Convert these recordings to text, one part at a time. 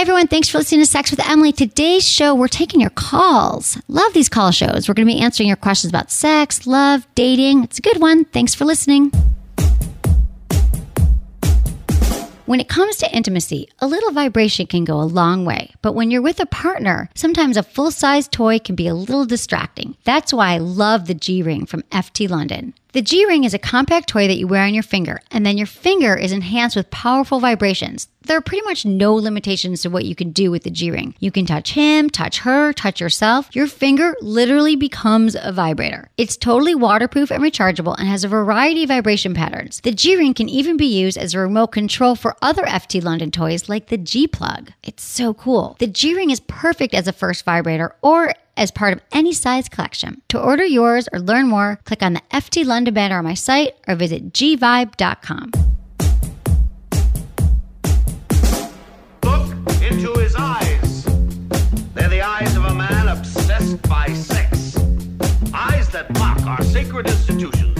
Everyone, thanks for listening to Sex with Emily. Today's show, we're taking your calls. Love these call shows. We're going to be answering your questions about sex, love, dating. It's a good one. Thanks for listening. When it comes to intimacy, a little vibration can go a long way. But when you're with a partner, sometimes a full size toy can be a little distracting. That's why I love the G Ring from FT London. The G Ring is a compact toy that you wear on your finger, and then your finger is enhanced with powerful vibrations. There are pretty much no limitations to what you can do with the G Ring. You can touch him, touch her, touch yourself. Your finger literally becomes a vibrator. It's totally waterproof and rechargeable and has a variety of vibration patterns. The G Ring can even be used as a remote control for other FT London toys like the G Plug. It's so cool. The G Ring is perfect as a first vibrator or as part of any size collection. To order yours or learn more, click on the FT London banner on my site or visit gvibe.com. Look into his eyes. They're the eyes of a man obsessed by sex. Eyes that mock our sacred institutions.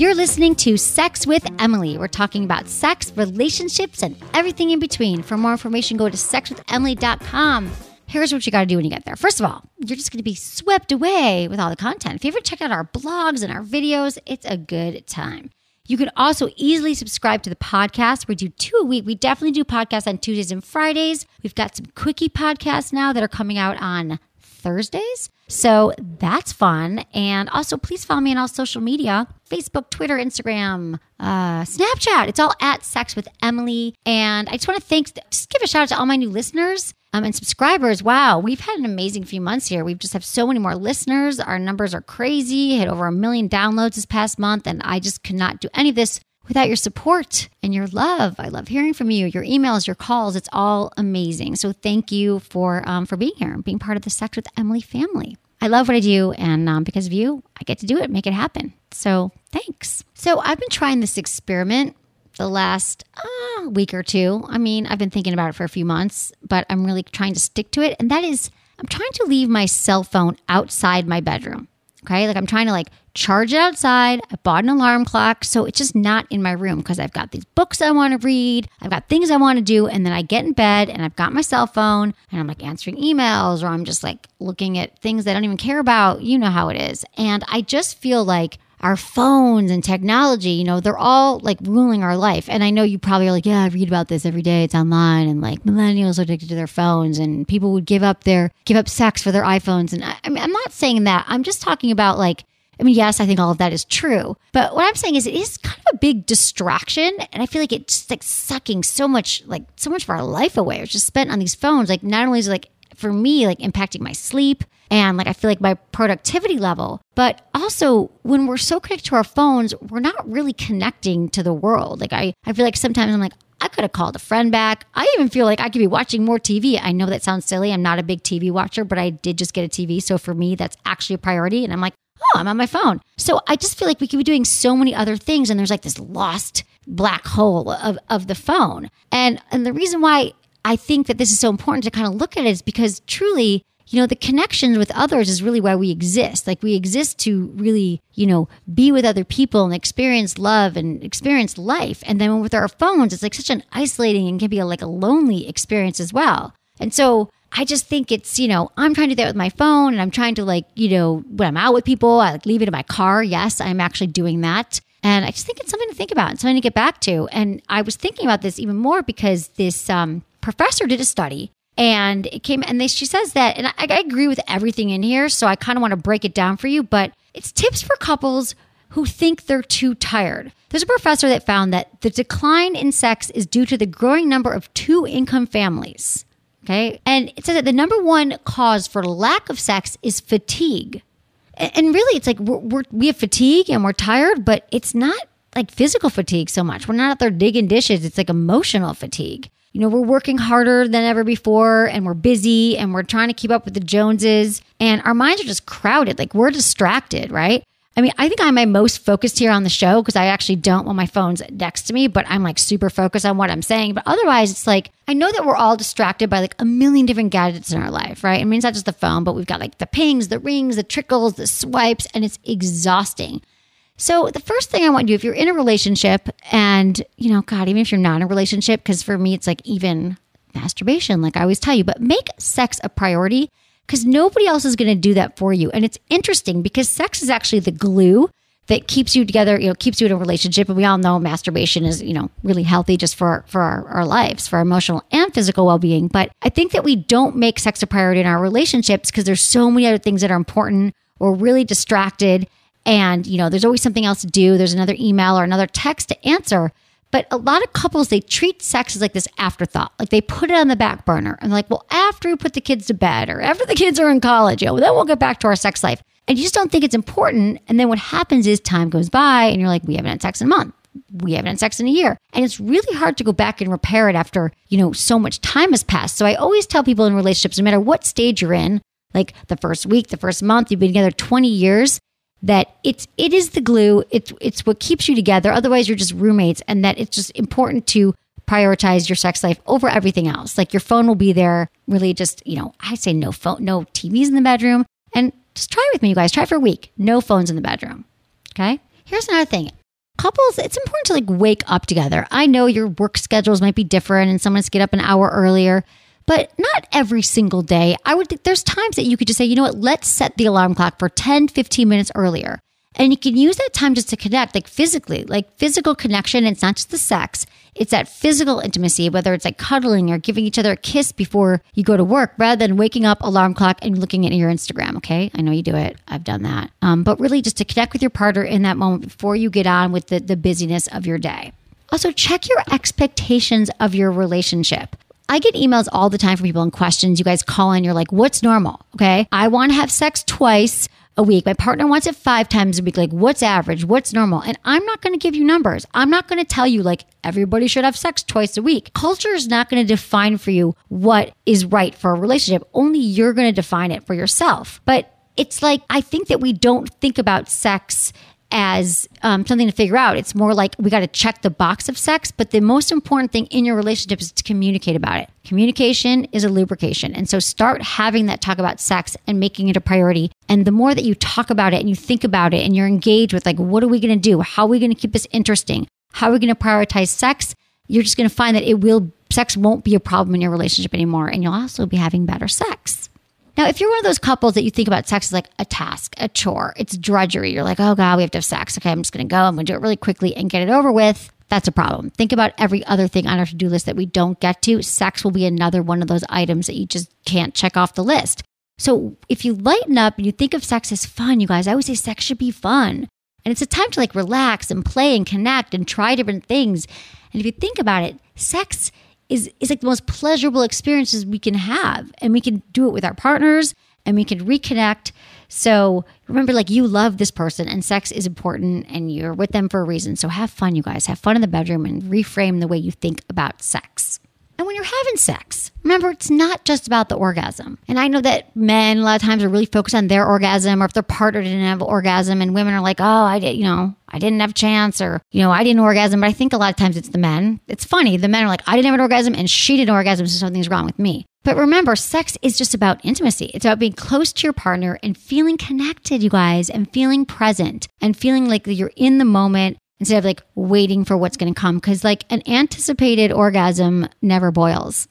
You're listening to Sex with Emily. We're talking about sex, relationships, and everything in between. For more information, go to sexwithemily.com. Here's what you got to do when you get there. First of all, you're just going to be swept away with all the content. If you ever check out our blogs and our videos, it's a good time. You can also easily subscribe to the podcast. We do two a week. We definitely do podcasts on Tuesdays and Fridays. We've got some quickie podcasts now that are coming out on Thursdays. So that's fun. And also, please follow me on all social media Facebook, Twitter, Instagram, uh, Snapchat. It's all at Sex with Emily. And I just want to thank, just give a shout out to all my new listeners. Um, and subscribers. Wow, we've had an amazing few months here. We've just have so many more listeners. Our numbers are crazy. Hit over a million downloads this past month, and I just could not do any of this without your support and your love. I love hearing from you, your emails, your calls. It's all amazing. So thank you for um, for being here and being part of the Sex with Emily family. I love what I do, and um, because of you, I get to do it, make it happen. So thanks. So I've been trying this experiment the last uh, week or two. I mean, I've been thinking about it for a few months, but I'm really trying to stick to it. And that is, I'm trying to leave my cell phone outside my bedroom. Okay. Like I'm trying to like charge it outside. I bought an alarm clock. So it's just not in my room because I've got these books I want to read. I've got things I want to do. And then I get in bed and I've got my cell phone and I'm like answering emails or I'm just like looking at things I don't even care about. You know how it is. And I just feel like our phones and technology, you know, they're all like ruling our life. And I know you probably are like, yeah, I read about this every day. It's online and like millennials are addicted to their phones and people would give up their give up sex for their iPhones. And I, I mean, I'm not saying that. I'm just talking about like I mean, yes, I think all of that is true. But what I'm saying is it is kind of a big distraction. And I feel like it's like sucking so much, like so much of our life away. It's just spent on these phones. Like not only is it like for me, like impacting my sleep and like I feel like my productivity level, but also when we're so connected to our phones, we're not really connecting to the world. Like I, I feel like sometimes I'm like, I could have called a friend back. I even feel like I could be watching more TV. I know that sounds silly. I'm not a big TV watcher, but I did just get a TV. So for me, that's actually a priority. And I'm like, oh, I'm on my phone. So I just feel like we could be doing so many other things. And there's like this lost black hole of, of the phone. And, and the reason why I think that this is so important to kind of look at it is because truly, you know, the connections with others is really why we exist. Like we exist to really, you know, be with other people and experience love and experience life. And then with our phones, it's like such an isolating and can be a, like a lonely experience as well. And so I just think it's, you know, I'm trying to do that with my phone and I'm trying to like, you know, when I'm out with people, I like leave it in my car. Yes, I'm actually doing that. And I just think it's something to think about and something to get back to. And I was thinking about this even more because this um, professor did a study and it came and they, she says that, and I, I agree with everything in here. So I kind of want to break it down for you, but it's tips for couples who think they're too tired. There's a professor that found that the decline in sex is due to the growing number of two income families. Okay. And it says that the number one cause for lack of sex is fatigue. And really, it's like we're, we're, we have fatigue and we're tired, but it's not like physical fatigue so much. We're not out there digging dishes. It's like emotional fatigue. you know, we're working harder than ever before and we're busy and we're trying to keep up with the Joneses and our minds are just crowded. Like we're distracted, right? I mean, I think I'm my most focused here on the show because I actually don't want my phone's next to me, but I'm like super focused on what I'm saying. But otherwise, it's like I know that we're all distracted by like a million different gadgets in our life, right? I mean, it's not just the phone, but we've got like the pings, the rings, the trickles, the swipes, and it's exhausting. So the first thing I want you, if you're in a relationship and, you know, God, even if you're not in a relationship, because for me, it's like even masturbation, like I always tell you, but make sex a priority because nobody else is going to do that for you. And it's interesting because sex is actually the glue that keeps you together, you know, keeps you in a relationship. And we all know masturbation is, you know, really healthy just for, for our, our lives, for our emotional and physical well being. But I think that we don't make sex a priority in our relationships because there's so many other things that are important. We're really distracted and you know there's always something else to do there's another email or another text to answer but a lot of couples they treat sex as like this afterthought. Like they put it on the back burner. And like well after we put the kids to bed or after the kids are in college know then we'll get back to our sex life. And you just don't think it's important. And then what happens is time goes by and you're like we haven't had sex in a month. We haven't had sex in a year. And it's really hard to go back and repair it after, you know, so much time has passed. So I always tell people in relationships, no matter what stage you're in, like the first week, the first month, you've been together 20 years, that it's it is the glue. It's it's what keeps you together. Otherwise you're just roommates and that it's just important to prioritize your sex life over everything else. Like your phone will be there really just you know i say no phone no tvs in the bedroom. And just try with me you guys. Try for a week. No phones in the bedroom. Okay? Here's another thing. Couples it's important to like wake up together. I know your work schedules might be different and someone's get up an hour earlier but not every single day. I would think there's times that you could just say, you know what, let's set the alarm clock for 10, 15 minutes earlier. And you can use that time just to connect, like physically, like physical connection. It's not just the sex, it's that physical intimacy, whether it's like cuddling or giving each other a kiss before you go to work rather than waking up, alarm clock, and looking at your Instagram. Okay. I know you do it. I've done that. Um, but really just to connect with your partner in that moment before you get on with the, the busyness of your day. Also, check your expectations of your relationship. I get emails all the time from people and questions. You guys call in, you're like, what's normal? Okay. I want to have sex twice a week. My partner wants it five times a week. Like, what's average? What's normal? And I'm not going to give you numbers. I'm not going to tell you, like, everybody should have sex twice a week. Culture is not going to define for you what is right for a relationship. Only you're going to define it for yourself. But it's like, I think that we don't think about sex as um, something to figure out. It's more like we got to check the box of sex, but the most important thing in your relationship is to communicate about it. Communication is a lubrication. And so start having that talk about sex and making it a priority. And the more that you talk about it and you think about it and you're engaged with, like, what are we going to do? How are we going to keep this interesting? How are we going to prioritize sex? You're just going to find that it will, sex won't be a problem in your relationship anymore. And you'll also be having better sex. Now, if you're one of those couples that you think about sex as like a task, a chore, it's drudgery, you're like, oh God, we have to have sex. Okay, I'm just going to go. I'm going to do it really quickly and get it over with. That's a problem. Think about every other thing on our to do list that we don't get to. Sex will be another one of those items that you just can't check off the list. So if you lighten up and you think of sex as fun, you guys, I always say sex should be fun. And it's a time to like relax and play and connect and try different things. And if you think about it, sex is is like the most pleasurable experiences we can have. And we can do it with our partners and we can reconnect. So remember like you love this person and sex is important and you're with them for a reason. So have fun you guys. Have fun in the bedroom and reframe the way you think about sex and when you're having sex, remember, it's not just about the orgasm. And I know that men a lot of times are really focused on their orgasm or if their partner didn't have an orgasm, and women are like, oh, I did, you know, I didn't have a chance or, you know, I didn't orgasm. But I think a lot of times it's the men. It's funny. The men are like, I didn't have an orgasm and she didn't orgasm, so something's wrong with me. But remember, sex is just about intimacy. It's about being close to your partner and feeling connected, you guys, and feeling present and feeling like you're in the moment instead of like waiting for what's going to come. Cause like an anticipated orgasm never boils.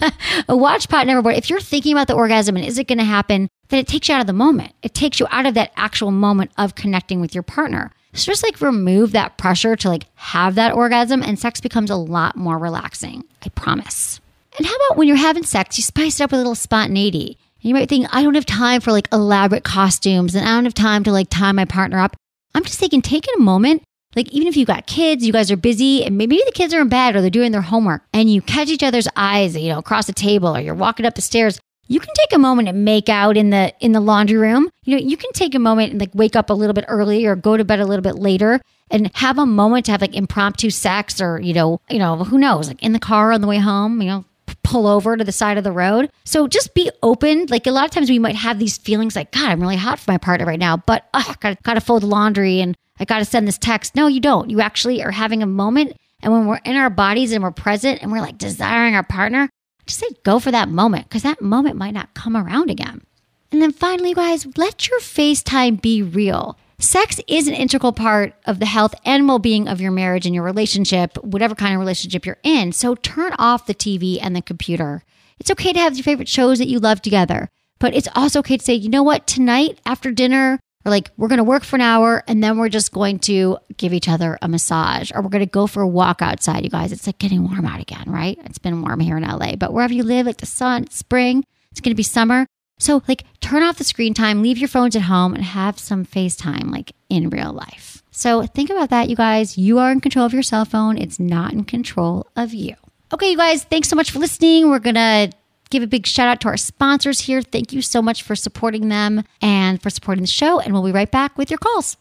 a watch pot never boils. If you're thinking about the orgasm and is it going to happen, then it takes you out of the moment. It takes you out of that actual moment of connecting with your partner. So just like remove that pressure to like have that orgasm and sex becomes a lot more relaxing. I promise. And how about when you're having sex, you spice it up with a little spontaneity. And you might think, I don't have time for like elaborate costumes and I don't have time to like tie my partner up. I'm just thinking, taking a moment like, even if you got kids, you guys are busy, and maybe the kids are in bed or they're doing their homework, and you catch each other's eyes, you know, across the table, or you're walking up the stairs. you can take a moment and make out in the in the laundry room. You know, you can take a moment and like wake up a little bit early or go to bed a little bit later and have a moment to have like impromptu sex or, you know, you know, who knows, like in the car on the way home, you know, pull over to the side of the road. So just be open. Like a lot of times we might have these feelings like, God, I'm really hot for my partner right now, but oh, gotta, gotta fold the laundry and I gotta send this text. No, you don't. You actually are having a moment. And when we're in our bodies and we're present and we're like desiring our partner, just say go for that moment because that moment might not come around again. And then finally, guys, let your FaceTime be real. Sex is an integral part of the health and well being of your marriage and your relationship, whatever kind of relationship you're in. So turn off the TV and the computer. It's okay to have your favorite shows that you love together, but it's also okay to say, you know what, tonight after dinner, or like we're going to work for an hour and then we're just going to give each other a massage or we're going to go for a walk outside you guys. It's like getting warm out again right? It's been warm here in la but wherever you live like the sun it's spring it's going to be summer. So like turn off the screen time leave your phones at home and have some facetime like in real life. So think about that you guys. You are in control of your cell phone. It's not in control of you. Okay you guys thanks so much for listening. We're going to give a big shout out to our sponsors here. Thank you so much for supporting them and for supporting the show. And we'll be right back with your calls.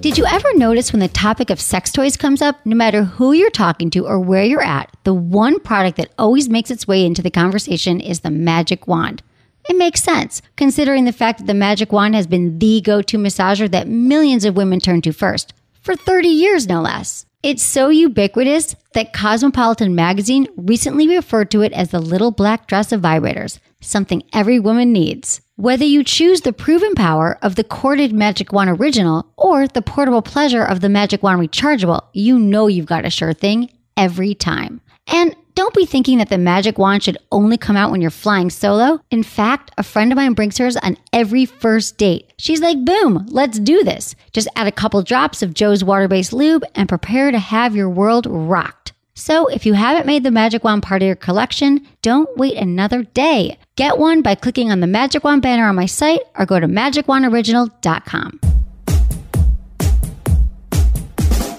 Did you ever notice when the topic of sex toys comes up, no matter who you're talking to or where you're at, the one product that always makes its way into the conversation is the magic wand? It makes sense, considering the fact that the magic wand has been the go to massager that millions of women turn to first, for 30 years no less. It's so ubiquitous that Cosmopolitan magazine recently referred to it as the little black dress of vibrators, something every woman needs. Whether you choose the proven power of the corded Magic Wand Original or the portable pleasure of the Magic Wand Rechargeable, you know you've got a sure thing every time. And don't be thinking that the magic wand should only come out when you're flying solo. In fact, a friend of mine brings hers on every first date. She's like, boom, let's do this. Just add a couple drops of Joe's water based lube and prepare to have your world rocked. So if you haven't made the Magic Wand part of your collection, don't wait another day. Get one by clicking on the Magic Wand banner on my site or go to magicwandoriginal.com.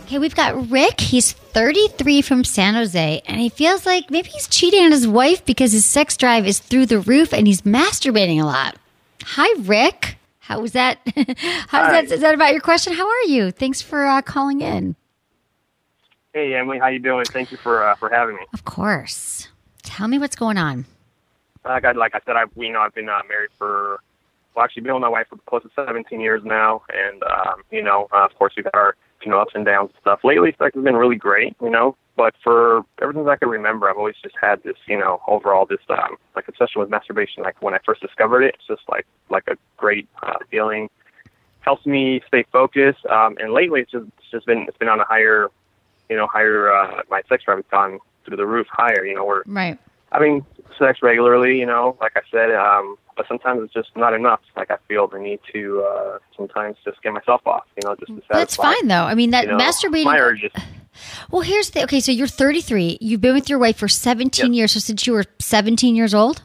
Okay, we've got Rick. He's 33 from San Jose, and he feels like maybe he's cheating on his wife because his sex drive is through the roof and he's masturbating a lot. Hi, Rick. How was that? How is that? Is that about your question? How are you? Thanks for uh, calling in. Hey Emily, how you doing? Thank you for uh, for having me. Of course. Tell me what's going on. Like I like I said, I've you know I've been uh, married for well actually been with my wife for close to 17 years now, and um, you know uh, of course we've had our you know ups and downs and stuff. Lately, sex has been really great, you know. But for ever since I can remember, I've always just had this you know overall this um, like obsession with masturbation. Like when I first discovered it, it's just like like a great uh, feeling. Helps me stay focused, um, and lately it's just it's just been it's been on a higher you know, higher, uh, my sex drive has gone through the roof higher, you know, we're Right. having sex regularly, you know, like I said, um, but sometimes it's just not enough. Like I feel the need to, uh, sometimes just get myself off, you know, just to satisfy. That's fine though. I mean, that you know, masturbating. My urges. Well, here's the okay. So you're 33. You've been with your wife for 17 Yep. years. So since you were 17 years old.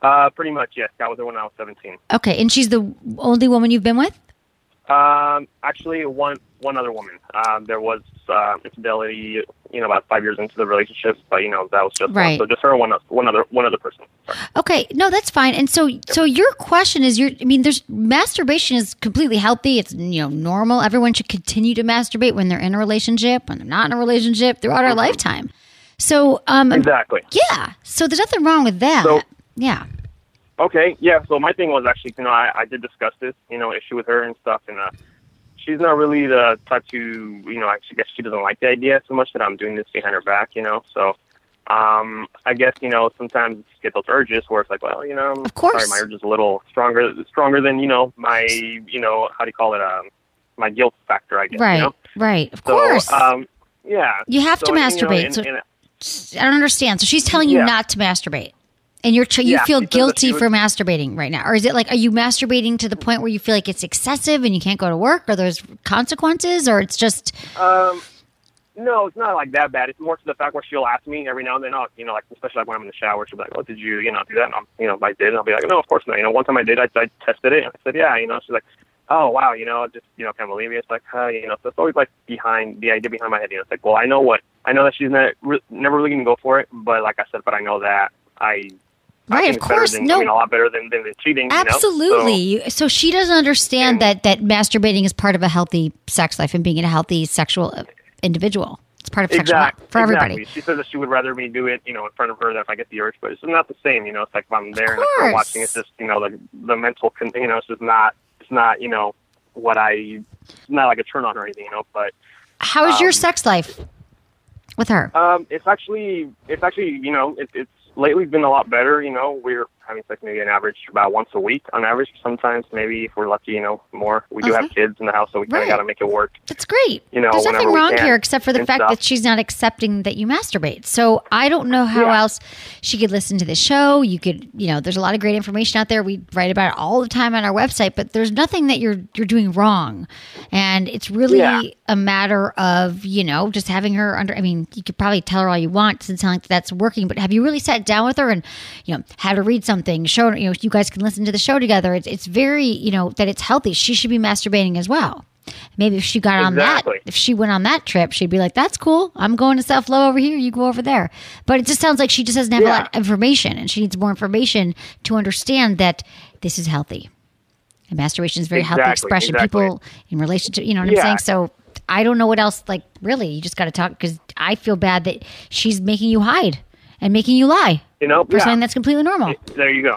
Uh, pretty much, yes. Got with her when I was 17. Okay, and she's the only woman you've been with. Um, actually, one one other woman. Um, there was uh, infidelity, you know, about five years into the relationship, but you know that was just Right. one. So just her, one one other one other person. Sorry. Okay, no, that's fine. And so, so your question is, your I mean, there's masturbation is completely healthy. It's you know normal. Everyone should continue to masturbate when they're in a relationship, when they're not in a relationship, throughout our lifetime. So, um, Exactly. yeah. So there's nothing wrong with that. So- yeah. Okay, yeah. So my thing was actually, you know, I, I did discuss this, you know, issue with her and stuff, and uh, she's not really the type to, you know, I guess she doesn't like the idea so much that I'm doing this behind her back, you know. So, um, I guess you know sometimes you get those urges where it's like, well, you know, Of course. sorry, my urge is a little stronger, stronger than you know my, you know, how do you call it, um, my guilt factor, I guess. Right. You know? Right. Of So, course. um, yeah. You have to So, you know, masturbate, and- so- and- I don't understand. So she's telling you Yeah. not to masturbate. And you're you Yeah, feel she says that guilty for masturbating right now, or is it like are you masturbating to the point where you feel like it's excessive and you can't go to work, or there's consequences, or it's just Um, no, it's not like that bad. It's more to the fact where she'll ask me every now and then, oh, you know, like especially like when I'm in the shower, she'll be like, oh, did you, you know, do that? And I'm, you know, if I did, and I'll be like, no, of course not. You know, one time I did, I, I tested it, and I said, yeah, you know, she's like, oh, wow, you know, just, you know, can't believe it. It's like, huh, you know, so it's always like behind the idea behind my head. You know, it's like, well, I know what, I know that she's not, re- never really gonna go for it, but like I said, but I know that I. Right, of course, Than, no. I mean, a lot better than, than the cheating. you know? So- Absolutely. So, she doesn't understand And- that that masturbating is part of a healthy sex life and being a healthy sexual uh, individual. It's part of sexual Exactly. health for everybody. Exactly. She says that she would rather me do it, you know, in front of her than if I get the urge, but it's not the same, you know. It's like if I'm there and. I'm watching, it's just, you know, the the mental, con- you know, it's just not, it's not, you know, what I, it's not like a turn on or anything, you know. But How is your Um, sex life with her? um, it's actually, it's actually, you know, it, it's lately been a lot better. You know, we're having sex maybe an average about once a week on average. Sometimes maybe if we're lucky, you know, more. We do Okay. have uh-huh. kids in the house, so we kind Right. of got to make it work. That's great. you know, There's nothing wrong here except for the fact stuff. that she's not accepting that you masturbate. So I don't know how Yeah. else she could listen to the show. You could, you know, there's a lot of great information out there. We write about it all the time on our website, but there's nothing that you're you're doing wrong. And it's really Yeah. a matter of, you know, just having her under I mean, you could probably tell her all you want. Sound like that's working, but have you really sat down with her and, you know, had her read something, show you know, you guys can listen to the show together. It's it's very, you know, that it's healthy. She should be masturbating as well. Maybe if she got on that, if she went on that trip, she'd be like, "That's cool. I'm going to South Low over here. You go over there." But it just sounds like she just doesn't have a lot of information, and she needs more information to understand that this is healthy. And masturbation is very healthy expression. exactly. People in relationship, you know what I'm saying? So I don't know what else. Like, really, you just got to talk because I feel bad that she's making you hide and making you lie You know, for yeah. something that's completely normal. there you go.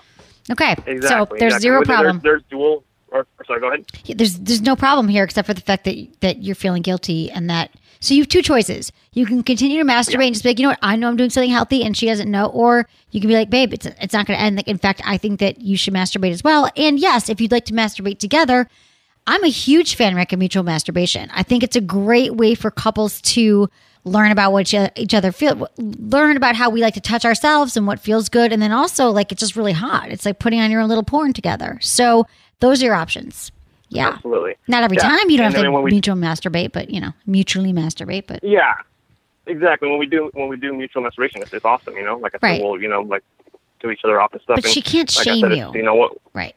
Okay, Exactly. so there's exactly. zero problem. There's, there's dual. Or, or sorry, go ahead. Yeah, there's there's no problem here except for the fact that that you're feeling guilty and that so you have two choices. You can continue to masturbate and just be like, you know what, I know I'm doing something healthy and she doesn't know, or you can be like, babe, it's it's not going to end. Like, in fact, I think that you should masturbate as well. And yes, if you'd like to masturbate together, I'm a huge fan of mutual masturbation. I think it's a great way for couples to learn about what each- each other feel, learn about how we like to touch ourselves and what feels good, and then also like it's just really hot. It's like putting on your own little porn together. So those are your options. Yeah. Absolutely. Not every Yeah. time you don't And have to we- mutual masturbate, but you know, mutually masturbate. But Yeah, exactly. When we do when we do mutual masturbation, it's, it's awesome. You know, like I Right. said, we'll you know like do each other off and stuff. But and she can't like shame said, you. You know what? right,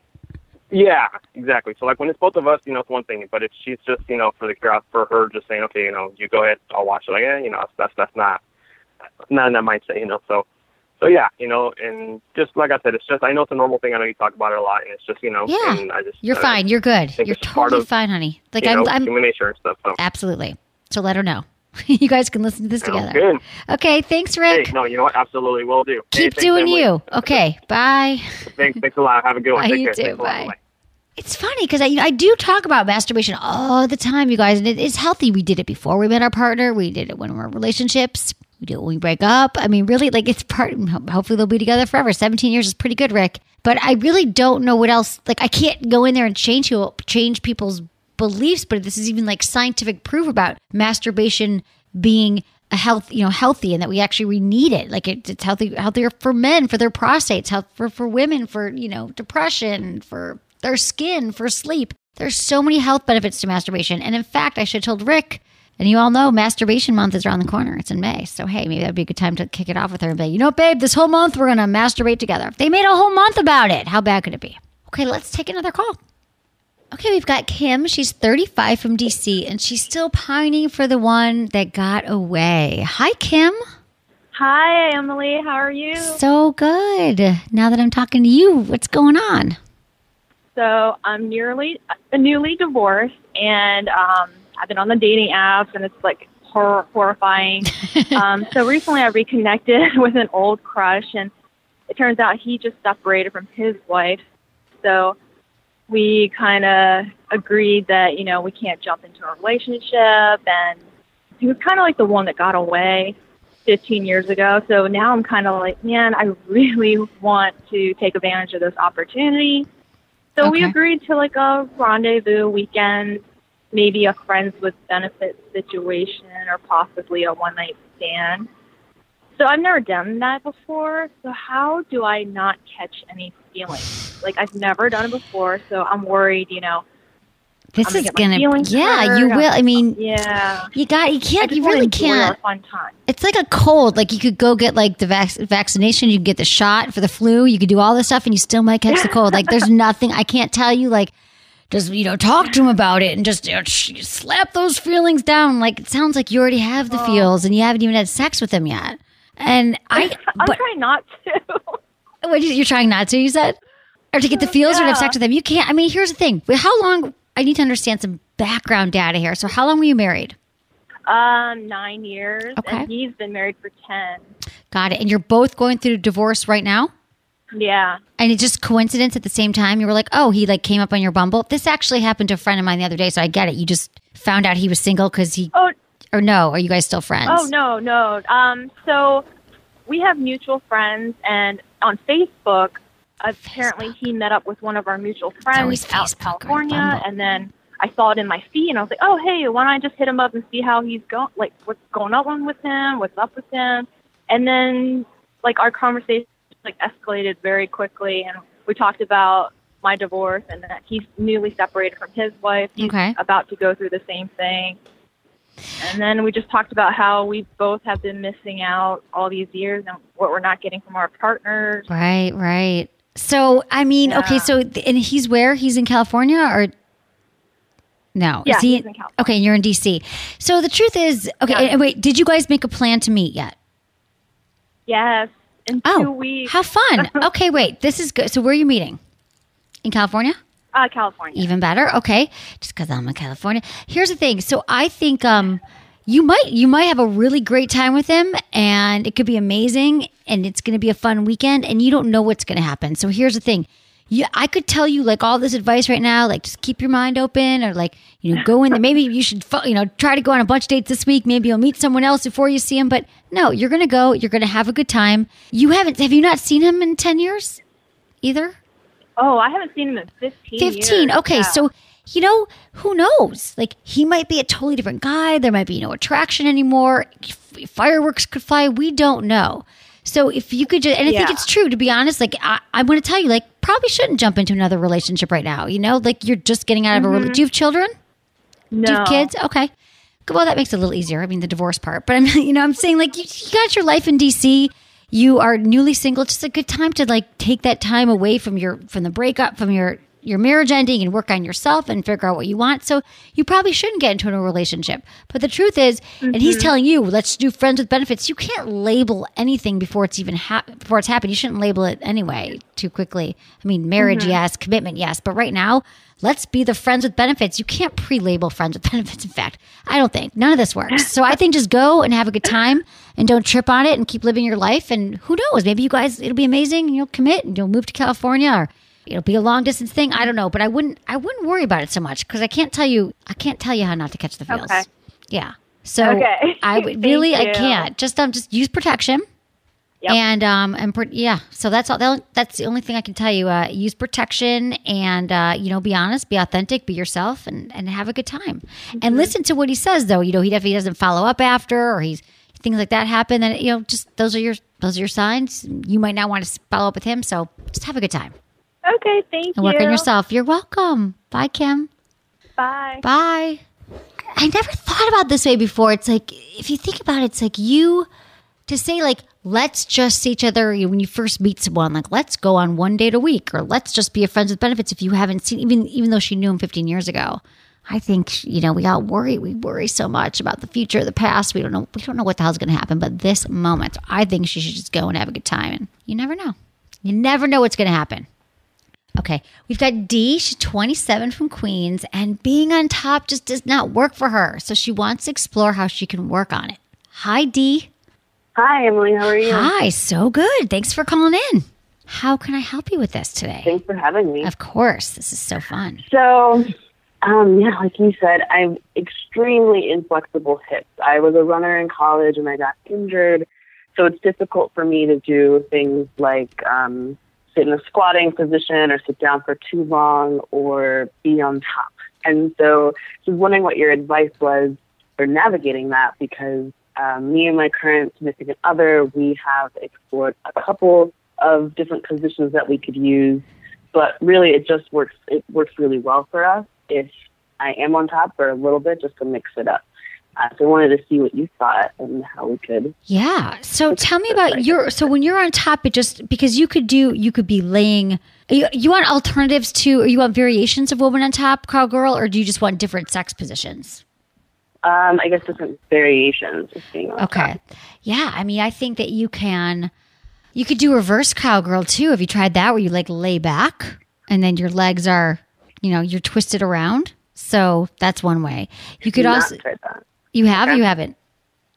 Yeah, exactly. So like when it's both of us, you know, it's one thing. But if she's just you know for the crowd for her just saying, okay, you know, you go ahead, I'll watch it. Like, yeah, you know, that's that's not not in that mindset. You know, so. So yeah, you know, and just like I said, it's just I know it's a normal thing. I know you talk about it a lot, and it's just you know, Yeah. and I just you're uh, fine. You're good. You're totally of, fine, honey. Like I'm, know, I'm human nature and stuff. So absolutely. So let her know. you guys can listen to this Sounds together. good. Okay, thanks, Hey, Rick. no, you know what? Absolutely, will do. Hey, Keep thanks, doing you. Okay, bye. Thanks, thanks a lot. Have a good one. Bye, you too. Bye. Bye. It's funny because I, you know, I do talk about masturbation all the time, you guys, and it is healthy. We did it before we met our partner. We did it when we're in relationships. We do it when we break up. I mean, really, like it's part. Hopefully, they'll be together forever. Seventeen years is pretty good, Rick. But I really don't know what else. Like, I can't go in there and change you, change people's beliefs. But this is even like scientific proof about masturbation being a health, you know, healthy, and that we actually we need it. Like it, it's healthy, healthier for men, for their prostates, health for for women, for you know, depression, for their skin, for sleep. There's so many health benefits to masturbation, and in fact, I should have told Rick. And you all know Masturbation Month is around the corner. It's in May. So, hey, maybe that'd be a good time to kick it off with her and be you know, babe, this whole month we're going to masturbate together. They made a whole month about it. How bad could it be? Okay, let's take another call. Okay, we've got Kim. She's 35 from DC, and she's still pining for the one that got away. Hi, Kim. Hi, Emily. How are you? So good. Now that I'm talking to you, what's going on? So I'm nearly newly divorced, and um, I've been on the dating apps, and it's like hor- horrifying. um, so recently, I reconnected with an old crush, and it turns out he just separated from his wife. So we kind of agreed that you know we can't jump into a relationship, and he was kind of like the one that got away 15 years ago. So now I'm kind of like, man, I really want to take advantage of this opportunity. So we agreed to like a rendezvous weekend, maybe a friends with benefits situation, or possibly a one night stand. So I've never done that before. So how do I not catch any feelings? Like I've never done it before, so I'm worried. You know, This I'm gonna is gonna, yeah, hurt. you will. I mean, yeah. you got, you can't, you really can't. Fun time. It's like a cold. Like you could go get like the vac- vaccination, you can get the shot for the flu, you could do all this stuff, and you still might catch the cold. Like there's nothing I can't tell you. Like just you know talk to him about it and just you know, slap those feelings down. Like it sounds like you already have the oh. feels and you haven't even had sex with him yet. And I, I'm but trying not to. what, you're trying not to, you said? Or to get the feels or to have sex with them. You can't. I mean, here's the thing. How long, I need to understand some background data here. So, how long were you married? Um, nine years, Okay. and he's been married for ten. Got it. And you're both going through divorce right now? Yeah. And it's just coincidence at the same time. You were like, oh, he like came up on your Bumble. This actually happened to a friend of mine the other day, so I get it. You just found out he was single because he, Oh, or no? Are you guys still friends? oh no, no. Um, so we have mutual friends, and on Facebook, apparently he met up with one of our mutual friends out in California, and then I saw it in my feed, and I was like, oh hey, why don't I just hit him up and see how he's going? Like, what's going on with him? What's up with him? And then like our conversation like escalated very quickly, and we talked about my divorce and that he's newly separated from his wife. He's Okay. about to go through the same thing. And then we just talked about how we both have been missing out all these years and what we're not getting from our partners. Right, right. So, I mean, okay, so, and he's where? He's in California or? No. Yeah, he, he's in California. Okay, and you're in DC. So the truth is, okay, Yeah. and wait, did you guys make a plan to meet yet? Yes, in Oh, two weeks. Oh. How fun. okay, wait, this is good. So where are you meeting? In California? Uh, California. Even better. Okay. Just because I'm in California. Here's the thing. So I think um you might you might have a really great time with him and it could be amazing and it's gonna be a fun weekend and you don't know what's gonna happen. So here's the thing. You, I could tell you like all this advice right now, like just keep your mind open, or like you know go in. there. Maybe you should you know try to go on a bunch of dates this week. Maybe you'll meet someone else before you see him. But no, you're gonna go. You're gonna have a good time. You haven't have you not seen him in ten years, either? Oh, I haven't seen him in 15 15 years. okay Yeah. so you know who knows? Like he might be a totally different guy there might be no attraction anymore fireworks could fly we don't know. So if you could just and i think it's true to be honest like i, I want to tell you like probably shouldn't jump into another relationship right now you know? Like you're just getting out of a rela- mm-hmm. do you have children? No. do you have kids? Okay. Well that makes it a little easier i mean the divorce part but i'm you know i'm saying like you, you got your life in dc you are newly single it's just a good time to like take that time away from your from the breakup from your your marriage ending and work on yourself and figure out what you want. So you probably shouldn't get into a relationship. But the truth is and he's mm-hmm. telling you let's do friends with benefits. You can't label anything before it's even hap- before it's happened. You shouldn't label it anyway too quickly. I mean marriage mm-hmm. yes commitment yes. But right now let's be the friends with benefits. You can't pre-label friends with benefits in fact. I don't think. None of this works. So i think just go and have a good time and don't trip on it and keep living your life and who knows maybe you guys it'll be amazing and you'll commit and you'll move to california or it'll be a long distance thing i don't know but i wouldn't i wouldn't worry about it so much because i can't tell you i can't tell you how not to catch the feels Okay. yeah so Okay. i would really i can't just um just use protection Yep. and um and pro- yeah, so that's all. That's the only thing I can tell you. Uh, use protection and uh, you know be honest, be authentic, be yourself, and and have a good time. Mm-hmm. And listen to what he says. Though you know he definitely doesn't follow up after or he's things like that happen, then you know just those are your those are your signs. You might not want to follow up with him, so just have a good time Okay, thank and you. work on yourself. You're welcome. Bye, Kim. Bye. Bye. I never thought about this way before. It's like if you think about it, it's like you to say like let's just see each other when you first meet someone like let's go on one date a week or let's just be a friends with benefits if you haven't seen even even though she knew him 15 years ago i think you know we all worry we worry so much about the future the past we don't know we don't know what the hell's going to happen but this moment i think she should just go and have a good time and you never know you never know what's going to happen Okay, we've got D. She's 27 from Queens, and being on top just does not work for her. So she wants to explore how she can work on it. Hi, D. Hi, Emily. How are you? Hi, so good. Thanks for calling in. How can I help you with this today? Thanks for having me. Of course, this is so fun. So, um, yeah, like you said, I have extremely inflexible hips. I was a runner in college and I got injured, so it's difficult for me to do things like um, sit in a squatting position or sit down for too long or be on top. And so, was wondering what your advice was for navigating that because um, me and my current significant other, we have explored a couple of different positions that we could use, but really it just works. It works really well for us if I am on top for a little bit just to mix it up. Uh, so I wanted to see what you thought and how we could. Yeah. So tell me about your. So when you're on top, it just because you could do, you could be laying. You, you want alternatives to, or you want variations of woman on top, cowgirl, or do you just want different sex positions? Um, I guess different variations of being on Okay. top. Yeah, I mean, I think that you can. You could do reverse cowgirl too. Have you tried that, where you like lay back and then your legs are, you know, you're twisted around? So that's one way. You could also. You have, Okay. you haven't,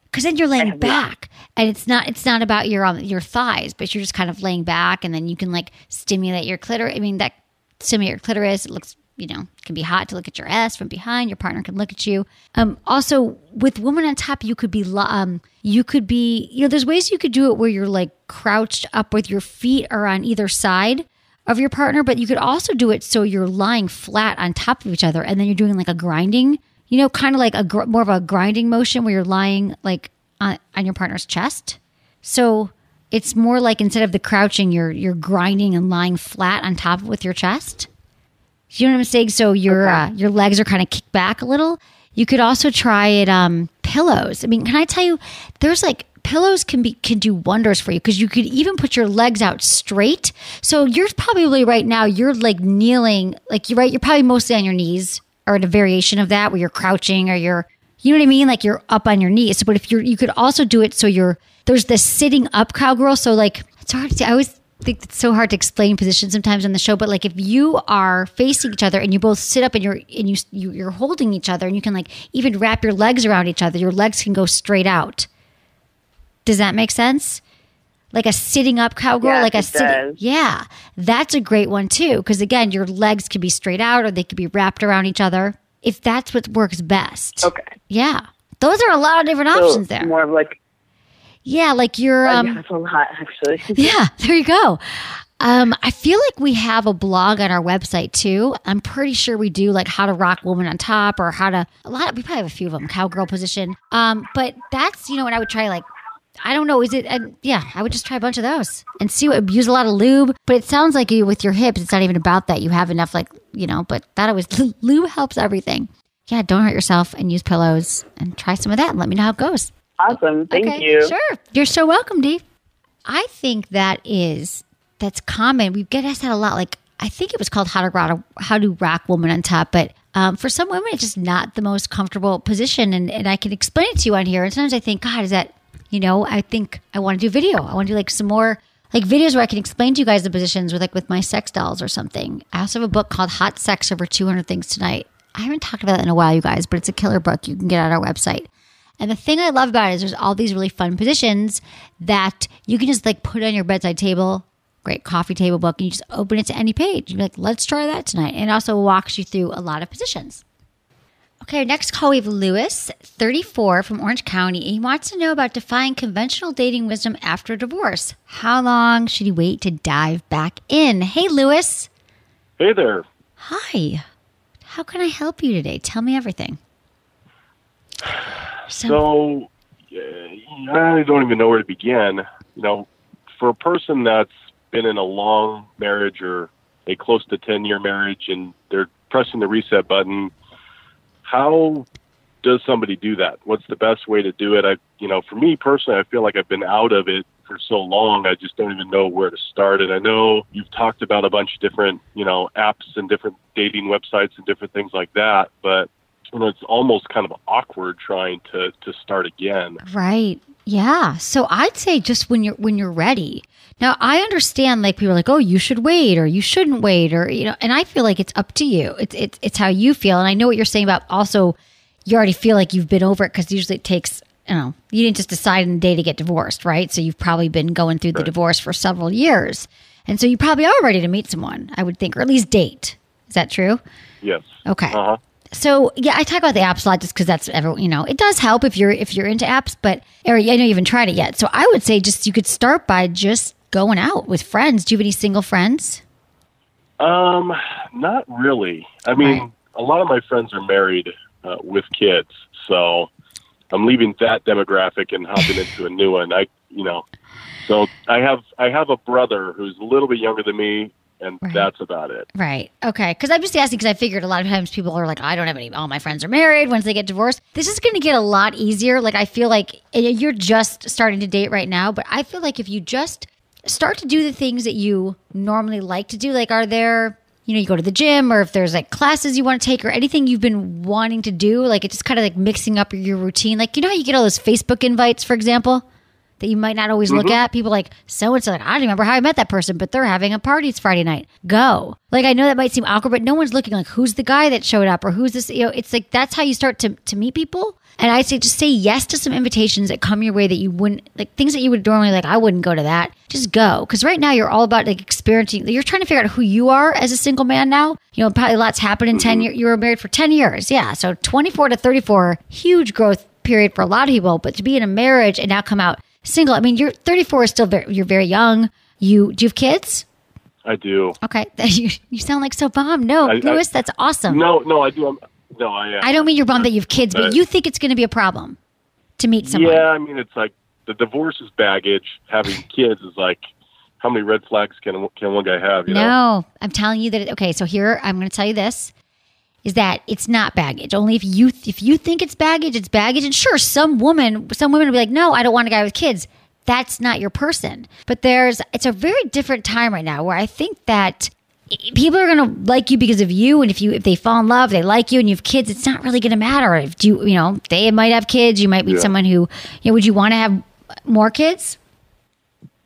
because then you're laying back, and it's not. It's not about your um, your thighs, but you're just kind of laying back, and then you can like stimulate your clitoris. I mean, that stimulate your clitoris. It looks, you know, can be hot to look at your ass from behind. Your partner can look at you. Um, also, with woman on top, you could be, um, you could be, you know, there's ways you could do it where you're like crouched up with your feet are on either side of your partner, but you could also do it so you're lying flat on top of each other, and then you're doing like a grinding, you know, kind of like a gr- more of a grinding motion where you're lying like on, on your partner's chest. So it's more like instead of the crouching, you're you're grinding and lying flat on top with your chest. You know what I'm saying? So your uh, your legs are kind of kicked back a little. You could also try it um pillows. I mean, can I tell you there's like pillows can be can do wonders for you because you could even put your legs out straight. So you're probably right now you're like kneeling like you're right you're probably mostly on your knees or a variation of that where you're crouching or you're you know what I mean like you're up on your knees. But if you're you could also do it so you're there's this sitting up cowgirl. So like it's hard to say. I always think it's so hard to explain position sometimes on the show. But like if you are facing each other and you both sit up and you're and you you're holding each other and you can like even wrap your legs around each other. Your legs can go straight out. Does that make sense? Like a sitting up cowgirl, Yes, like a it sitting. Yeah, that's a great one too. Because again, your legs could be straight out or they could be wrapped around each other. If that's what works best. Okay. Yeah, those are a lot of different So options there. more of like Yeah, like you're. um, Um, yeah, that's a lot actually. yeah, there you go. Um, I feel like we have a blog on our website too. I'm pretty sure we do like how to rock woman on top or how to a lot. Of, we probably have a few of them, cowgirl position. Um, but that's you know what I would try like. I don't know. Is it? Uh, yeah, I would just try a bunch of those and see what use a lot of lube. But it sounds like you with your hips. It's not even about that. You have enough, like you know. But that always lube helps everything. Yeah, don't hurt yourself and use pillows and try some of that and let me know how it goes. Awesome. Thank Okay, you. Sure. You're so welcome, Dee. I think that is that's common. We get asked that a lot. Like I think it was called how to rock how to rock woman on top, but um, for some women it's just not the most comfortable position. And, and I can explain it to you on here. And sometimes I think, God, is that you know? I think I want to do video. I want to do like some more like videos where I can explain to you guys the positions with like with my sex dolls or something. I also have a book called Hot Sex Over 200 Things Tonight. I haven't talked about that in a while, you guys, but it's a killer book. You can get on our website. And the thing I love about it is there's all these really fun positions that you can just like put on your bedside table, great coffee table book, and you just open it to any page. You're like, let's try that tonight. And it also walks you through a lot of positions. Okay, our next call we have Lewis, 34 from Orange County. He wants to know about defying conventional dating wisdom after divorce. How long should he wait to dive back in? Hey, Lewis. Hey there. Hi. How can I help you today? Tell me everything. So, uh, I don't even know where to begin. You know, for a person that's been in a long marriage or a close to 10 year marriage and they're pressing the reset button, how does somebody do that? What's the best way to do it? I, you know, for me personally, I feel like I've been out of it for so long, I just don't even know where to start. And I know you've talked about a bunch of different, you know, apps and different dating websites and different things like that, but know, it's almost kind of awkward trying to to start again. Right. Yeah. So I'd say just when you're when you're ready. Now I understand like people are like, oh, you should wait or you shouldn't wait or you know, and I feel like it's up to you. It's it's it's how you feel. And I know what you're saying about also you already feel like you've been over it because usually it takes you know, you didn't just decide in a day to get divorced, right? So you've probably been going through the divorce for several years. And so you probably are ready to meet someone, I would think, or at least date. Is that true? Yes. Okay. Uh huh. So yeah, I talk about the apps a lot just because that's everyone. You know, it does help if you're if you're into apps. But Eric, I know you haven't tried it yet, so I would say just you could start by just going out with friends. Do you have any single friends? Um, not really. I mean, Right. a lot of my friends are married uh, with kids, so I'm leaving that demographic and hopping into a new one. I, you know, so I have I have a brother who's a little bit younger than me, and Right. that's about it. Right. Okay. Because I'm just asking because I figured a lot of times people are like, I don't have any. All my friends are married. Once they get divorced, this is going to get a lot easier. Like I feel like you're just starting to date right now, but I feel like if you just start to do the things that you normally like to do, like are there you know, you go to the gym or if there's like classes you want to take or anything you've been wanting to do, like it's just kind of like mixing up your routine. Like, you know how you get all those Facebook invites, for example, that you might not always look Mhm. at? People like, so and so, like, I don't remember how I met that person, but they're having a party it's Friday night. Go. Like, I know that might seem awkward, but no one's looking like, who's the guy that showed up or who's this? You know, it's like that's how you start to, to meet people. And I say just say yes to some invitations that come your way that you wouldn't like things that you would normally like. I wouldn't go to that. Just go because right now you're all about like experiencing. You're trying to figure out who you are as a single man now. You know, probably lots happened in ten years. You were married for ten years, yeah. So 24 to 34, huge growth period for a lot of people. But to be in a marriage and now come out single, I mean, you're 34 is still very, you're very young. You do you have kids? I do. Okay, you, you sound like so bummed. No, I- I- that's awesome. No, no, I do. I'm, no, I. Uh, I don't mean you're bummed that you have kids, but Uh, you think it's going to be a problem to meet someone. Yeah, I mean, it's like the divorce is baggage. Having kids is like, how many red flags can can one guy have? You know? No, I'm telling you that. Okay, so here I'm going to tell you this: is that it's not baggage. Only if you if you think it's baggage, it's baggage. And sure, some woman, some women will be like, "No, I don't want a guy with kids." That's not your person. But there's it's a very different time right now where I think that people are going to like you because of you and if you if they fall in love they like you and you have kids it's not really going to matter if you you know they might have kids you might meet Yeah. someone who you know would you want to have more kids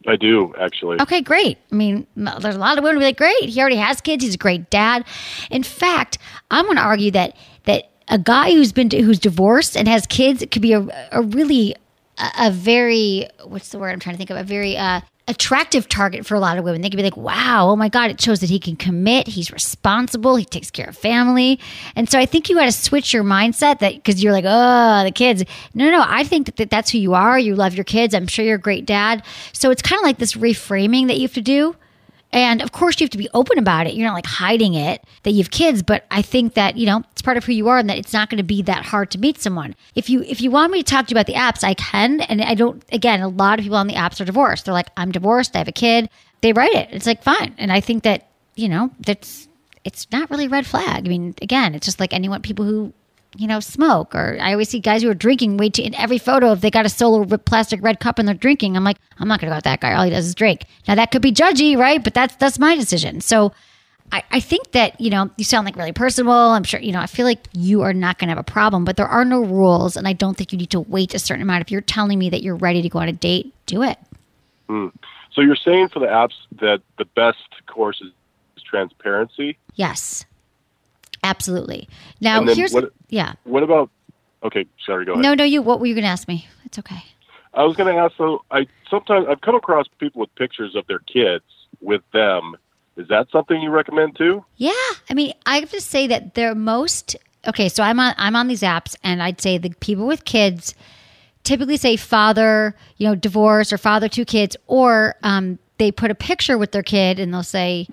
I do actually. Okay, great. I mean, there's a lot of women who be like, great. He already has kids. He's a great dad. In fact, I'm going to argue that that a guy who's been who's divorced and has kids could be a, a really a, a very what's the word I'm trying to think of a very uh, attractive target for a lot of women. They could be like, wow, oh my god, it shows that he can commit. He's responsible. He takes care of family. And so I think you got to switch your mindset that because you're like, oh, the kids. No, no. I think that that's who you are. You love your kids. I'm sure you're a great dad. So it's kind of like this reframing that you have to do. And of course, you have to be open about it. You're not like hiding it that you have kids, but I think that you know it's part of who you are, and that it's not going to be that hard to meet someone. If you if you want me to talk to you about the apps, I can. And I don't. Again, a lot of people on the apps are divorced. They're like, I'm divorced. I have a kid. They write it. It's like fine. And I think that you know that's it's not really a red flag. I mean, again, it's just like anyone people who you know smoke or I always see guys who are drinking way too in every photo if they got a solo plastic red cup and they're drinking. I'm like, I'm not gonna go with that guy. All he does is drink. Now that could be judgy, right? But that's that's my decision. So. I, I think that you know you sound like really personable. I'm sure you know. I feel like you are not going to have a problem, but there are no rules, and I don't think you need to wait a certain amount. If you're telling me that you're ready to go on a date, do it. Hmm. So you're saying for the apps that the best course is transparency. Yes, absolutely. Now here's what- yeah. What about? Okay, sorry. Go ahead. No, no, you. What were you going to ask me? It's okay. I was going to ask. So I sometimes I've come across people with pictures of their kids with them. Is that something you recommend too? Yeah, I mean, I have to say that they're most okay. So I'm on I'm on these apps, and I'd say the people with kids typically say father, you know, divorce or father two kids, or um, they put a picture with their kid, and they'll say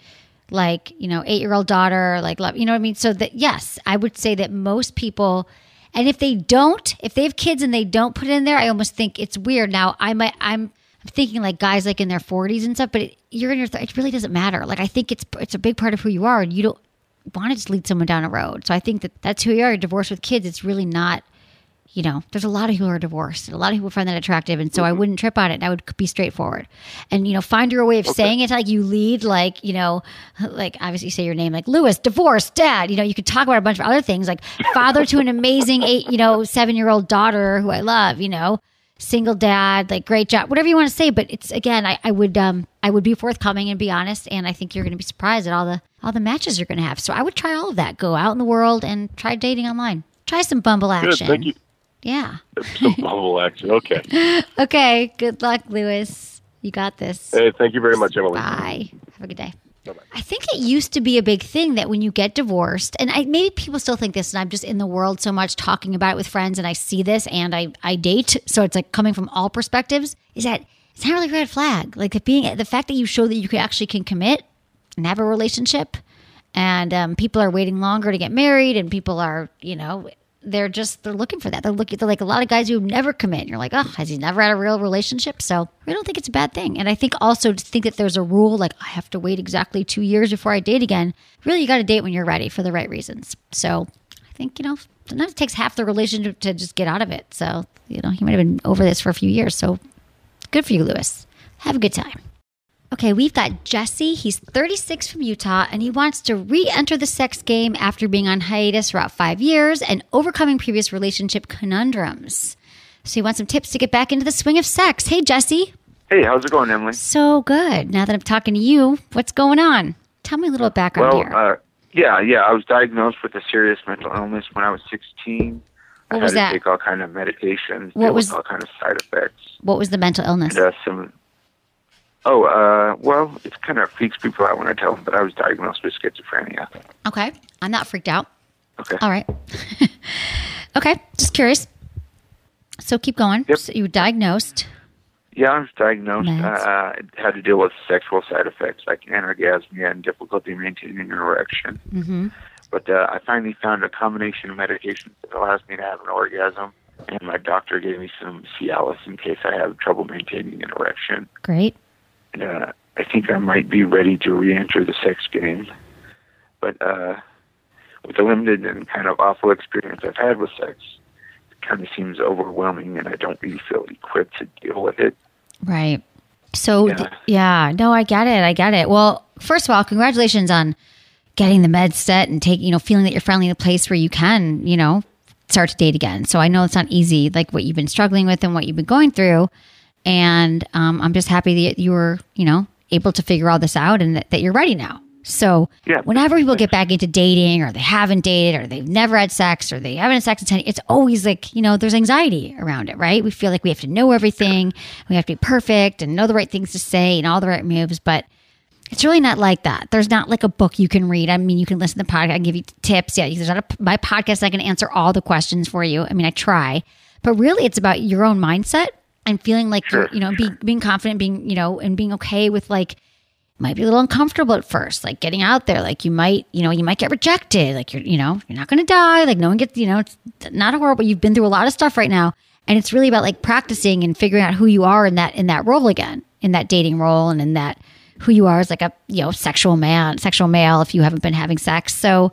like you know eight year old daughter, like love, you know what I mean. So that yes, I would say that most people. And if they don't, if they have kids and they don't put it in there, I almost think it's weird. Now, I might, I'm, I'm thinking like guys like in their 40s and stuff, but it, you're in your, th- it really doesn't matter. Like I think it's it's a big part of who you are, and you don't want to just lead someone down a road. So I think that that's who you are. You're divorced with kids. It's really not. You know, there's a lot of people who are divorced. and A lot of people find that attractive, and so I wouldn't trip on it. I would be straightforward, and you know, find your way of saying it. Like you lead, like you know, like obviously say your name, like Lewis, divorced, dad. You know, you could talk about a bunch of other things, like father to an amazing eight, you know, seven year old daughter who I love. You know, single dad, like great job, whatever you want to say. But it's again, I, I would um I would be forthcoming and be honest, and I think you're going to be surprised at all the all the matches you're going to have. So I would try all of that. Go out in the world and try dating online. Try some Bumble Good. action. Thank you. Yeah. Some bubble action. Okay. Okay. Good luck, Lewis. You got this. Hey, thank you very much, Emily. Bye. Have a good day. I think it used to be a big thing that when you get divorced, and I, maybe people still think this, and I'm just in the world so much talking about it with friends, and I see this, and I, I date, so it's like coming from all perspectives. Is that it's not really a red flag? Like the being the fact that you show that you can actually can commit and have a relationship, and um, people are waiting longer to get married, and people are you know they're just they're looking for that. They're looking they're like a lot of guys who never commit. You're like, oh, has he never had a real relationship? So I don't think it's a bad thing. And I think also to think that there's a rule like I have to wait exactly two years before I date again. Really, you got to date when you're ready for the right reasons. So I think you know sometimes it takes half the relationship to just get out of it. So you know he might have been over this for a few years. So good for you, Lewis. Have a good time. Okay, we've got Jesse. He's 36 from Utah, and he wants to re enter the sex game after being on hiatus for about five years and overcoming previous relationship conundrums. So he wants some tips to get back into the swing of sex. Hey, Jesse. Hey, how's it going, Emily? So good. Now that I'm talking to you, what's going on? Tell me a little background Well, here. uh, yeah, yeah. I was diagnosed with a serious mental illness when I was 16. I What had was to that? take all kind of medications, What was- all kind of side effects. what was the mental illness? And, uh, some. Oh, uh, well, it kind of freaks people out when I tell them that I was diagnosed with schizophrenia. Okay, I'm not freaked out. Okay. All right. okay, just curious. So keep going. So you were diagnosed. Yeah, I was diagnosed. Meds. Uh, had to deal with sexual side effects like anorgasmia and difficulty maintaining an erection. Mm-hmm. But uh, I finally found a combination of medications that allows me to have an orgasm. And my doctor gave me some Cialis in case I have trouble maintaining an erection. Great. Uh, I think I might be ready to re-enter the sex game. But uh, with the limited and kind of awful experience I've had with sex, it kind of seems overwhelming, and I don't really feel equipped to deal with it. Right. So Yeah. yeah, no, I get it. I get it. Well, first of all, congratulations on getting the meds set and taking, you know, feeling that you're finally in a place where you can, you know, start to date again. So I know it's not easy, like what you've been struggling with and what you've been going through. And um, I'm just happy that you were, you know, able to figure all this out and that, that you're ready now. So whenever people get back into dating or they haven't dated or they've never had sex or they haven't had sex in 10 it's always like, you know, there's anxiety around it, right? We feel like we have to know everything. We have to be perfect and know the right things to say and all the right moves. But it's really not like that. There's not like a book you can read. I mean, you can listen to the podcast, I can give you tips. Yeah, there's not a, my podcast. I can answer all the questions for you. I mean, I try, but really it's about your own mindset and feeling like you're, you know, being, being confident, being, you know, and being okay with like, might be a little uncomfortable at first, like getting out there. Like you might, you know, you might get rejected. Like you're, you know, you're not going to die. Like no one gets, you know, it's not horrible. You've been through a lot of stuff right now, and it's really about like practicing and figuring out who you are in that in that role again, in that dating role, and in that who you are as like a you know sexual man, sexual male. If you haven't been having sex, so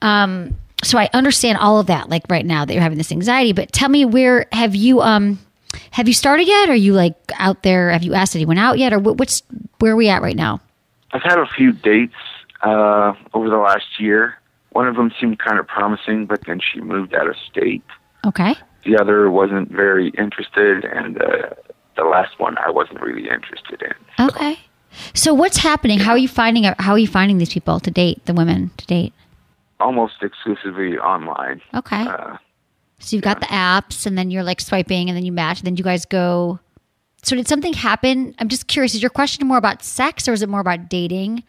um, so I understand all of that. Like right now that you're having this anxiety, but tell me where have you um have you started yet? Are you like out there? Have you asked anyone out yet, or what, what's where are we at right now? I've had a few dates uh, over the last year. One of them seemed kind of promising, but then she moved out of state. Okay. The other wasn't very interested, and uh, the last one I wasn't really interested in. Okay. So what's happening? How are you finding out? How are you finding these people to date? The women to date? Almost exclusively online. Okay. Uh, So you've got the apps, and then you're like swiping, and then you match, and then you guys go. So did something happen? I'm just curious. Is your question more about sex, or is it more about dating?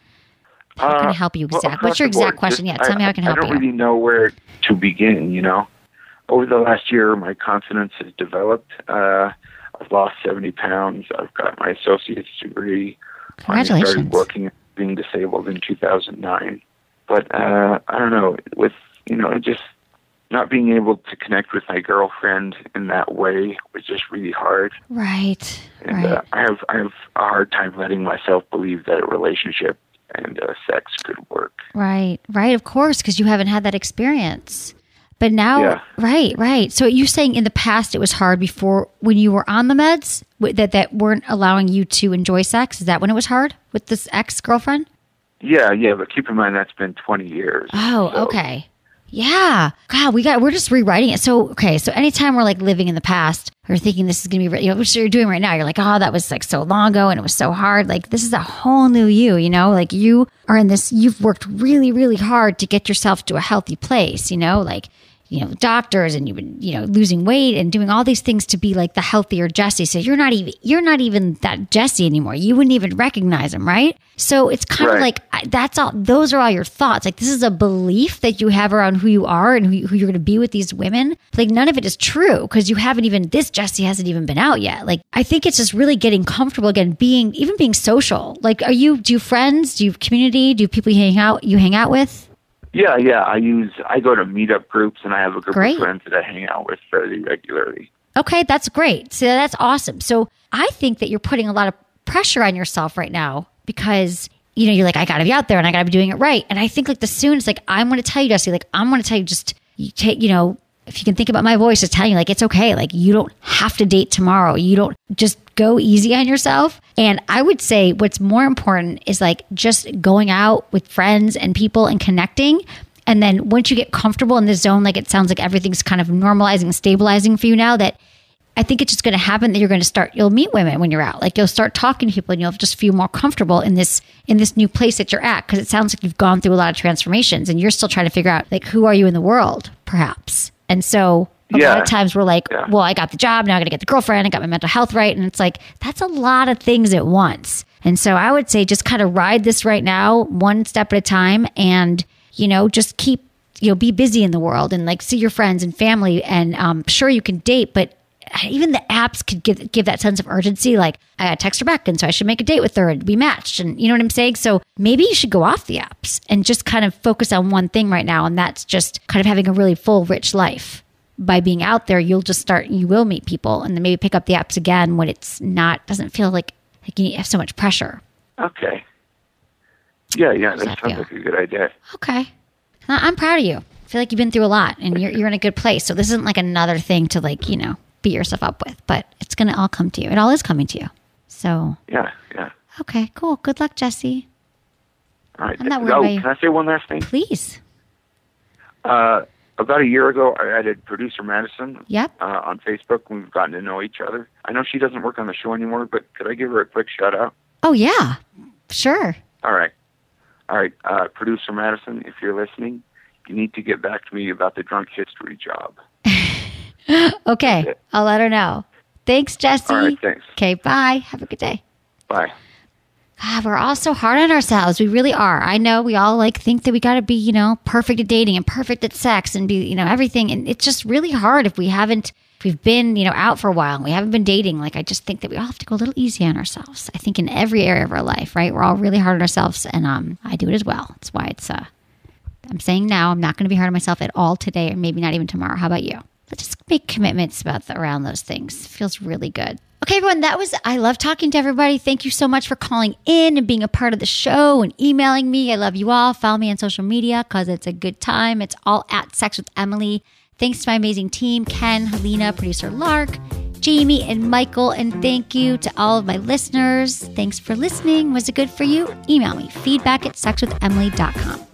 How can I help you exactly? well, What's your the board, exact question? just- Yeah, tell me how I can help you. I don't really know where to begin. You know, over the last year, my confidence has developed. Uh, I've lost seventy pounds. I've got my associate's degree. Congratulations. I started working being disabled in 2009. But uh, I don't know, with you know, just not being able to connect with my girlfriend in that way was just really hard. Right. And Right. uh, I have I have a hard time letting myself believe that a relationship and uh, sex could work. Right, right, of course, because you haven't had that experience. But now, Yeah. right, right. So you're saying in the past it was hard before when you were on the meds that that weren't allowing you to enjoy sex. Is that when it was hard with this ex girlfriend? Yeah, yeah, but keep in mind that's been 20 years. Oh, So, okay. Yeah. God, we got we're just rewriting it. So okay, so anytime we're like living in the past or thinking this is gonna be re- you know, which you're doing right now, you're like, oh, that was like so long ago and it was so hard. Like this is a whole new you, you know? Like you are in this you've worked really, really hard to get yourself to a healthy place, you know, like you know, doctors and you've been, you know, losing weight and doing all these things to be like the healthier Jesse. So you're not even you're not even that Jesse anymore. You wouldn't even recognize him, right? So it's kind of like that's all those are all your thoughts like this is a belief that you have around who you are and who, who you're going to be with these women like none of it is true because you haven't even this jesse hasn't even been out yet like i think it's just really getting comfortable again being even being social like are you do you friends do you have community do you people you hang out you hang out with Yeah, yeah, I use I go to meetup groups and I have a group Great. of friends that I hang out with fairly regularly. Okay, that's great. So that's awesome. So I think that you're putting a lot of pressure on yourself right now because you know you're like I got to be out there and I got to be doing it right. And I think like the soon it's like I'm going to tell you, Jesse, like I'm going to tell you just you take you know if you can think about my voice, just telling you like it's okay. Like you don't have to date tomorrow. You don't just go easy on yourself. And I would say what's more important is like just going out with friends and people and connecting. And then once you get comfortable in the zone, like it sounds like everything's kind of normalizing, stabilizing for you now, that I think it's just going to happen that you're going to start. You'll meet women when you're out. Like you'll start talking to people, and you'll just feel more comfortable in this in this new place that you're at. Because it sounds like you've gone through a lot of transformations, and you're still trying to figure out like who are you in the world, perhaps. And so a lot of times we're like, well, I got the job, now I got to get the girlfriend, I got my mental health right, and it's like that's a lot of things at once. And so I would say just kind of ride this right now, one step at a time, and you know just keep you know be busy in the world and like see your friends and family and um, sure you can date but even the apps could give give that sense of urgency like i gotta text her back and so i should make a date with her and be matched and you know what i'm saying? So maybe you should go off the apps and just kind of focus on one thing right now and that's just kind of having a really full rich life by being out there you'll just start you will meet people and then maybe pick up the apps again when it's not doesn't feel like like you have so much pressure Okay. Yeah, yeah, that sounds like a good idea. Okay. I'm proud of you. I feel like you've been through a lot and you're, you're in a good place. So this isn't like another thing to like, you know, beat yourself up with, but it's going to all come to you. It all is coming to you. So, Yeah, yeah. okay, cool. Good luck, Jesse. All right. I'm not worried oh, can I say one last thing? Please. Uh, about a year ago, I added producer Madison Yep. uh, on Facebook. We've gotten to know each other. I know she doesn't work on the show anymore, but could I give her a quick shout out? Oh, yeah. Sure. All right. All right. Uh, producer Madison, if you're listening, you need to get back to me about the drunk history job. Okay. I'll let her know. Thanks, Jesse. All right. Thanks. Okay, bye. Have a good day. Bye. God, we're all so hard on ourselves. We really are. I know we all like think that we got to be, you know, perfect at dating and perfect at sex and be, you know, everything. And it's just really hard if we haven't, if we've been, you know, out for a while and we haven't been dating. Like, I just think that we all have to go a little easy on ourselves. I think in every area of our life, right? We're all really hard on ourselves. And um, I do it as well. That's why it's, uh, I'm saying now, I'm not going to be hard on myself at all today or maybe not even tomorrow. How about you? Let's just make commitments about the, around those things. feels really good. Okay, everyone, that was, I love talking to everybody. Thank you so much for calling in and being a part of the show and emailing me. I love you all. Follow me on social media because it's a good time. It's all at Sex with Emily. Thanks to my amazing team Ken, Helena, producer Lark, Jamie, and Michael. And thank you to all of my listeners. Thanks for listening. Was it good for you? Email me feedback at sexwithemily.com.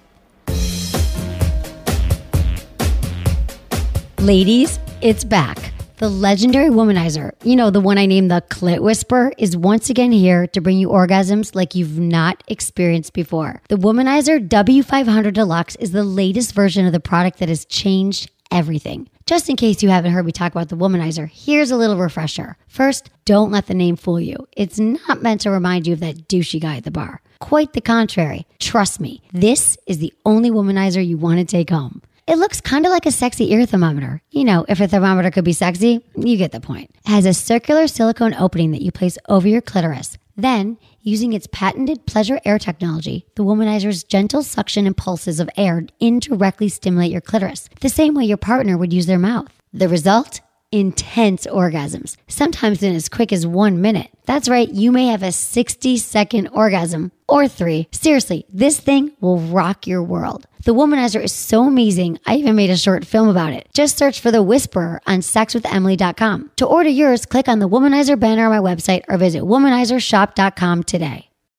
Ladies, it's back. The legendary womanizer, you know, the one I named the Clit Whisper, is once again here to bring you orgasms like you've not experienced before. The Womanizer W500 Deluxe is the latest version of the product that has changed everything. Just in case you haven't heard me talk about the Womanizer, here's a little refresher. First, don't let the name fool you. It's not meant to remind you of that douchey guy at the bar. Quite the contrary. Trust me, this is the only womanizer you want to take home. It looks kind of like a sexy ear thermometer. You know, if a thermometer could be sexy, you get the point. It has a circular silicone opening that you place over your clitoris. Then, using its patented pleasure air technology, the womanizer's gentle suction impulses of air indirectly stimulate your clitoris, the same way your partner would use their mouth. The result? Intense orgasms, sometimes in as quick as one minute. That's right, you may have a 60 second orgasm or three. Seriously, this thing will rock your world. The Womanizer is so amazing, I even made a short film about it. Just search for The Whisperer on sexwithemily.com. To order yours, click on the Womanizer banner on my website or visit womanizershop.com today.